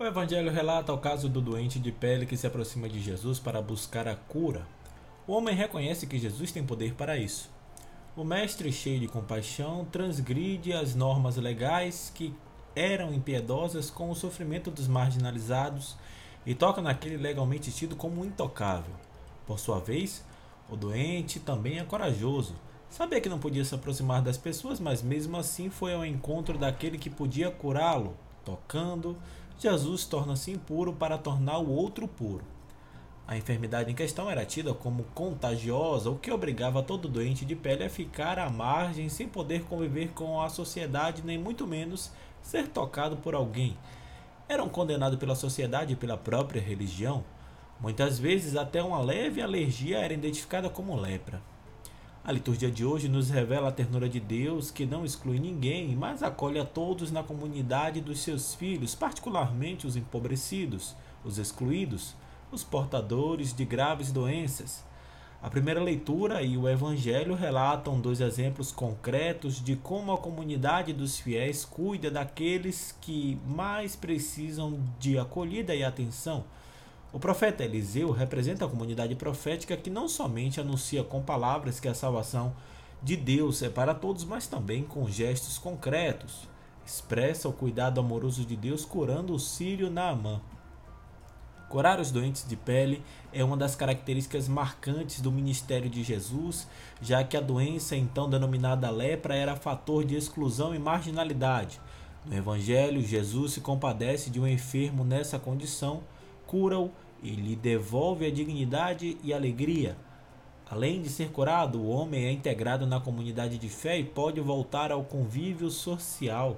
O Evangelho relata o caso do doente de pele que se aproxima de Jesus para buscar a cura. O homem reconhece que Jesus tem poder para isso. O mestre, cheio de compaixão, transgride as normas legais que eram impiedosas com o sofrimento dos marginalizados e toca naquele legalmente tido como intocável. Por sua vez, o doente também é corajoso. Sabia que não podia se aproximar das pessoas, mas mesmo assim foi ao encontro daquele que podia curá-lo, tocando, Jesus torna-se impuro para tornar o outro puro. A enfermidade em questão era tida como contagiosa, o que obrigava todo doente de pele a ficar à margem sem poder conviver com a sociedade, nem muito menos ser tocado por alguém. Eram condenados pela sociedade e pela própria religião. Muitas vezes, até uma leve alergia era identificada como lepra. A liturgia de hoje nos revela a ternura de Deus que não exclui ninguém, mas acolhe a todos na comunidade dos seus filhos, particularmente os empobrecidos, os excluídos, os portadores de graves doenças. A primeira leitura e o Evangelho relatam dois exemplos concretos de como a comunidade dos fiéis cuida daqueles que mais precisam de acolhida e atenção o profeta Eliseu representa a comunidade profética que não somente anuncia com palavras que a salvação de Deus é para todos, mas também com gestos concretos. Expressa o cuidado amoroso de Deus curando o sírio Naamã. Curar os doentes de pele é uma das características marcantes do ministério de Jesus, já que a doença então denominada lepra era fator de exclusão e marginalidade. No Evangelho, Jesus se compadece de um enfermo nessa condição cura-o e lhe devolve a dignidade e alegria. Além de ser curado, o homem é integrado na comunidade de fé e pode voltar ao convívio social.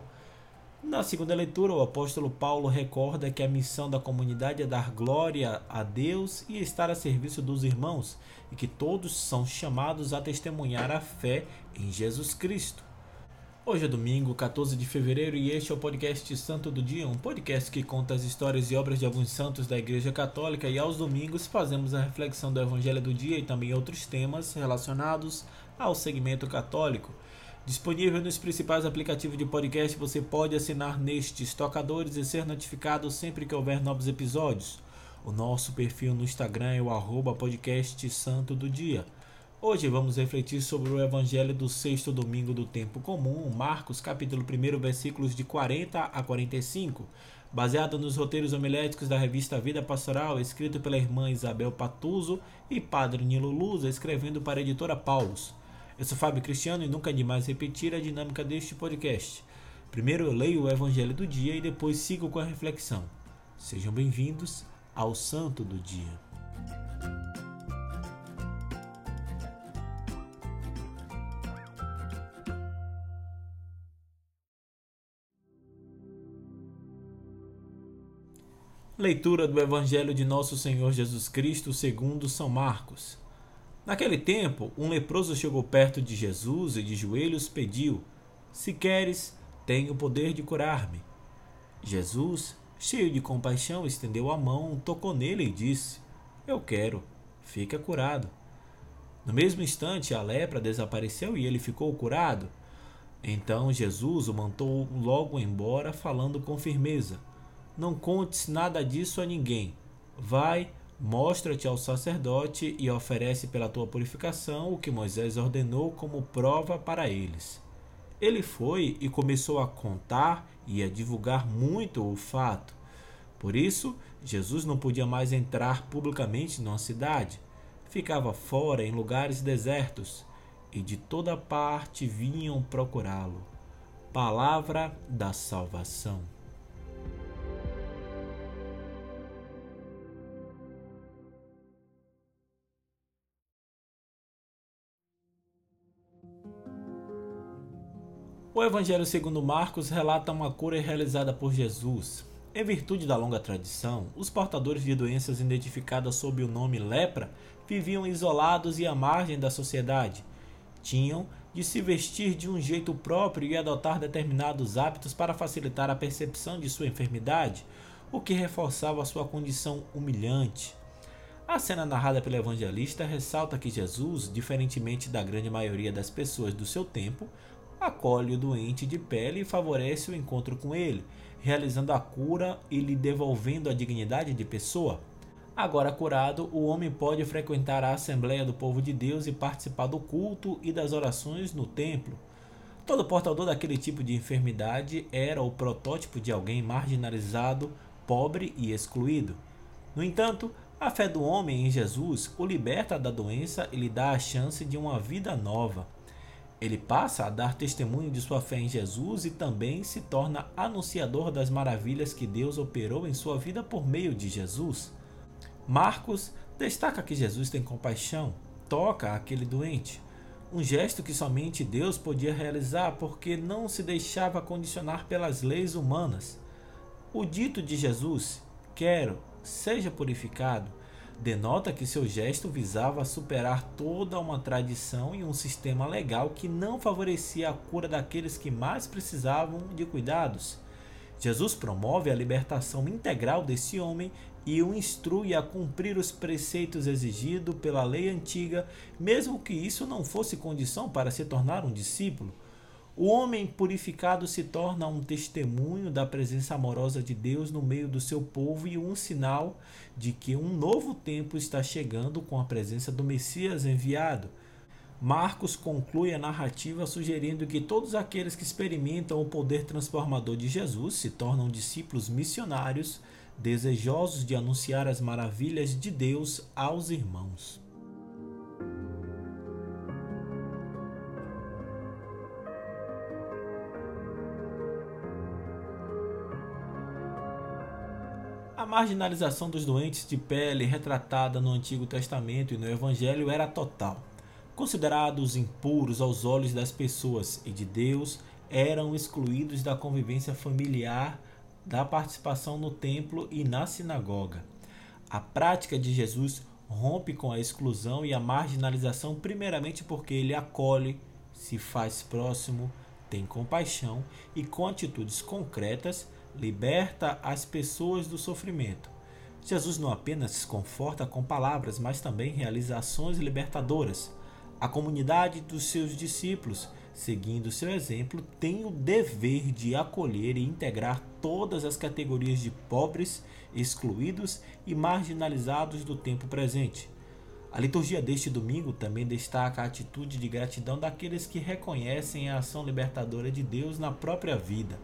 Na segunda leitura, o apóstolo Paulo recorda que a missão da comunidade é dar glória a Deus e estar a serviço dos irmãos, e que todos são chamados a testemunhar a fé em Jesus Cristo. Hoje é domingo, 14 de fevereiro, e este é o podcast Santo do Dia, um podcast que conta as histórias e obras de alguns santos da Igreja Católica, e aos domingos fazemos a reflexão do Evangelho do Dia e também outros temas relacionados ao segmento católico. Disponível nos principais aplicativos de podcast, você pode assinar nestes tocadores e ser notificado sempre que houver novos episódios. O nosso perfil no Instagram é o arroba podcast Santo do Dia. Hoje vamos refletir sobre o Evangelho do sexto domingo do tempo comum, Marcos, capítulo 1, versículos de 40 a 45, baseado nos roteiros homiléticos da revista Vida Pastoral, escrito pela irmã Isabel Patuso e padre Nilo Luza, escrevendo para a editora Paulus. Eu sou Fábio Cristiano e nunca é demais repetir a dinâmica deste podcast. Primeiro eu leio o Evangelho do dia e depois sigo com a reflexão. Sejam bem-vindos ao Santo do Dia. Leitura do Evangelho de Nosso Senhor Jesus Cristo segundo São Marcos. Naquele tempo, um leproso chegou perto de Jesus e de joelhos pediu: Se queres, tenho o poder de curar-me. Jesus, cheio de compaixão, estendeu a mão, tocou nele e disse: Eu quero, fica curado. No mesmo instante, a lepra desapareceu e ele ficou curado. Então Jesus o mandou logo embora, falando com firmeza não contes nada disso a ninguém. Vai, mostra-te ao sacerdote e oferece pela tua purificação o que Moisés ordenou como prova para eles. Ele foi e começou a contar e a divulgar muito o fato. Por isso, Jesus não podia mais entrar publicamente numa cidade. Ficava fora em lugares desertos e de toda parte vinham procurá-lo. Palavra da salvação. O Evangelho segundo Marcos relata uma cura realizada por Jesus. Em virtude da longa tradição, os portadores de doenças identificadas sob o nome lepra viviam isolados e à margem da sociedade. Tinham de se vestir de um jeito próprio e adotar determinados hábitos para facilitar a percepção de sua enfermidade, o que reforçava sua condição humilhante. A cena narrada pelo evangelista ressalta que Jesus, diferentemente da grande maioria das pessoas do seu tempo, acolhe o doente de pele e favorece o encontro com ele, realizando a cura e lhe devolvendo a dignidade de pessoa. Agora curado, o homem pode frequentar a Assembleia do Povo de Deus e participar do culto e das orações no templo. Todo portador daquele tipo de enfermidade era o protótipo de alguém marginalizado, pobre e excluído. No entanto, a fé do homem em Jesus o liberta da doença e lhe dá a chance de uma vida nova. Ele passa a dar testemunho de sua fé em Jesus e também se torna anunciador das maravilhas que Deus operou em sua vida por meio de Jesus. Marcos destaca que Jesus tem compaixão, toca aquele doente, um gesto que somente Deus podia realizar porque não se deixava condicionar pelas leis humanas. O dito de Jesus, quero, seja purificado, denota que seu gesto visava superar toda uma tradição e um sistema legal que não favorecia a cura daqueles que mais precisavam de cuidados. Jesus promove a libertação integral desse homem e o instrui a cumprir os preceitos exigidos pela lei antiga, mesmo que isso não fosse condição para se tornar um discípulo. O homem purificado se torna um testemunho da presença amorosa de Deus no meio do seu povo e um sinal de que um novo tempo está chegando com a presença do Messias enviado. Marcos conclui a narrativa sugerindo que todos aqueles que experimentam o poder transformador de Jesus se tornam discípulos missionários, desejosos de anunciar as maravilhas de Deus aos irmãos. Marginalização dos doentes de pele retratada no Antigo Testamento e no Evangelho era total. Considerados impuros aos olhos das pessoas e de Deus, eram excluídos da convivência familiar, da participação no templo e na sinagoga. A prática de Jesus rompe com a exclusão e a marginalização, primeiramente porque ele acolhe, se faz próximo, tem compaixão e, com atitudes concretas, liberta as pessoas do sofrimento. Jesus não apenas se conforta com palavras, mas também realiza ações libertadoras. A comunidade dos seus discípulos, seguindo seu exemplo, tem o dever de acolher e integrar todas as categorias de pobres, excluídos e marginalizados do tempo presente. A liturgia deste domingo também destaca a atitude de gratidão daqueles que reconhecem a ação libertadora de Deus na própria vida.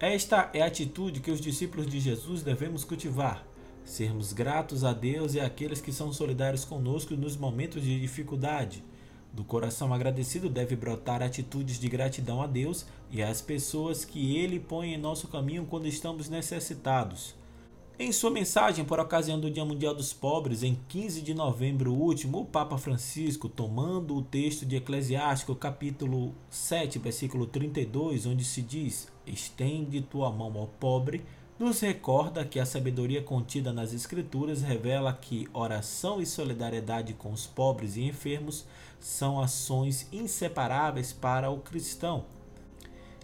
Esta é a atitude que os discípulos de Jesus devemos cultivar. Sermos gratos a Deus e àqueles que são solidários conosco nos momentos de dificuldade. Do coração agradecido deve brotar atitudes de gratidão a Deus e às pessoas que Ele põe em nosso caminho quando estamos necessitados. Em sua mensagem por ocasião do Dia Mundial dos Pobres, em 15 de novembro último, o Papa Francisco, tomando o texto de Eclesiástico, capítulo 7, versículo 32, onde se diz: Estende tua mão ao pobre, nos recorda que a sabedoria contida nas Escrituras revela que oração e solidariedade com os pobres e enfermos são ações inseparáveis para o cristão.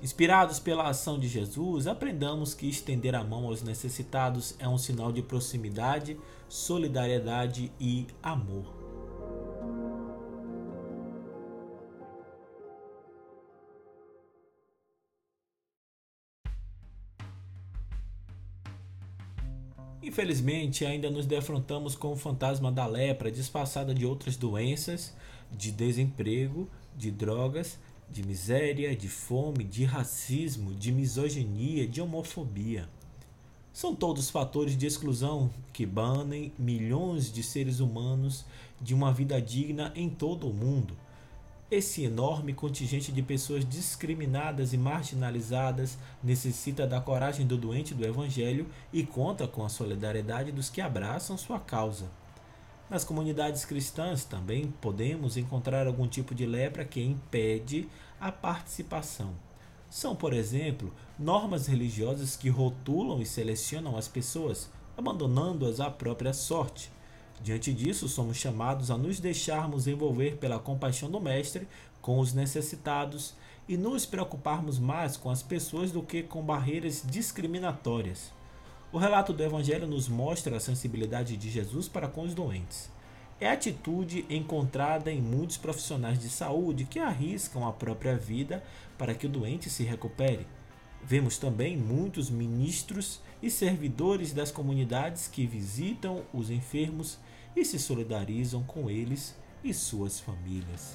Inspirados pela ação de Jesus, aprendamos que estender a mão aos necessitados é um sinal de proximidade, solidariedade e amor. Infelizmente, ainda nos defrontamos com o fantasma da lepra, disfarçada de outras doenças, de desemprego, de drogas de miséria, de fome, de racismo, de misoginia, de homofobia. São todos fatores de exclusão que banem milhões de seres humanos de uma vida digna em todo o mundo. Esse enorme contingente de pessoas discriminadas e marginalizadas necessita da coragem do doente do Evangelho e conta com a solidariedade dos que abraçam sua causa. Nas comunidades cristãs também podemos encontrar algum tipo de lepra que impede a participação. São, por exemplo, normas religiosas que rotulam e selecionam as pessoas, abandonando-as à própria sorte. Diante disso, somos chamados a nos deixarmos envolver pela compaixão do Mestre com os necessitados e nos preocuparmos mais com as pessoas do que com barreiras discriminatórias. O relato do Evangelho nos mostra a sensibilidade de Jesus para com os doentes. é a atitude encontrada em muitos profissionais de saúde que arriscam a própria vida para que o doente se recupere. Vemos também muitos ministros e servidores das comunidades que visitam os enfermos e se solidarizam com eles e suas famílias.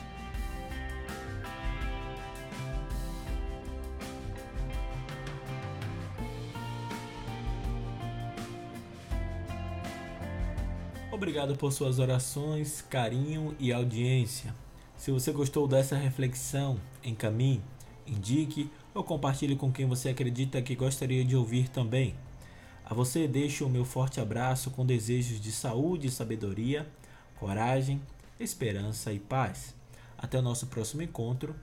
Obrigado por suas orações, carinho e audiência. Se você gostou dessa reflexão, encaminhe, indique ou compartilhe com quem você acredita que gostaria de ouvir também. A você deixo o meu forte abraço com desejos de saúde sabedoria, coragem, esperança e paz. Até o nosso próximo encontro.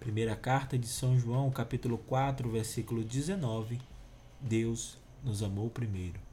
Primeira carta de São João, capítulo 4, versículo 19. Deus nos amou primeiro.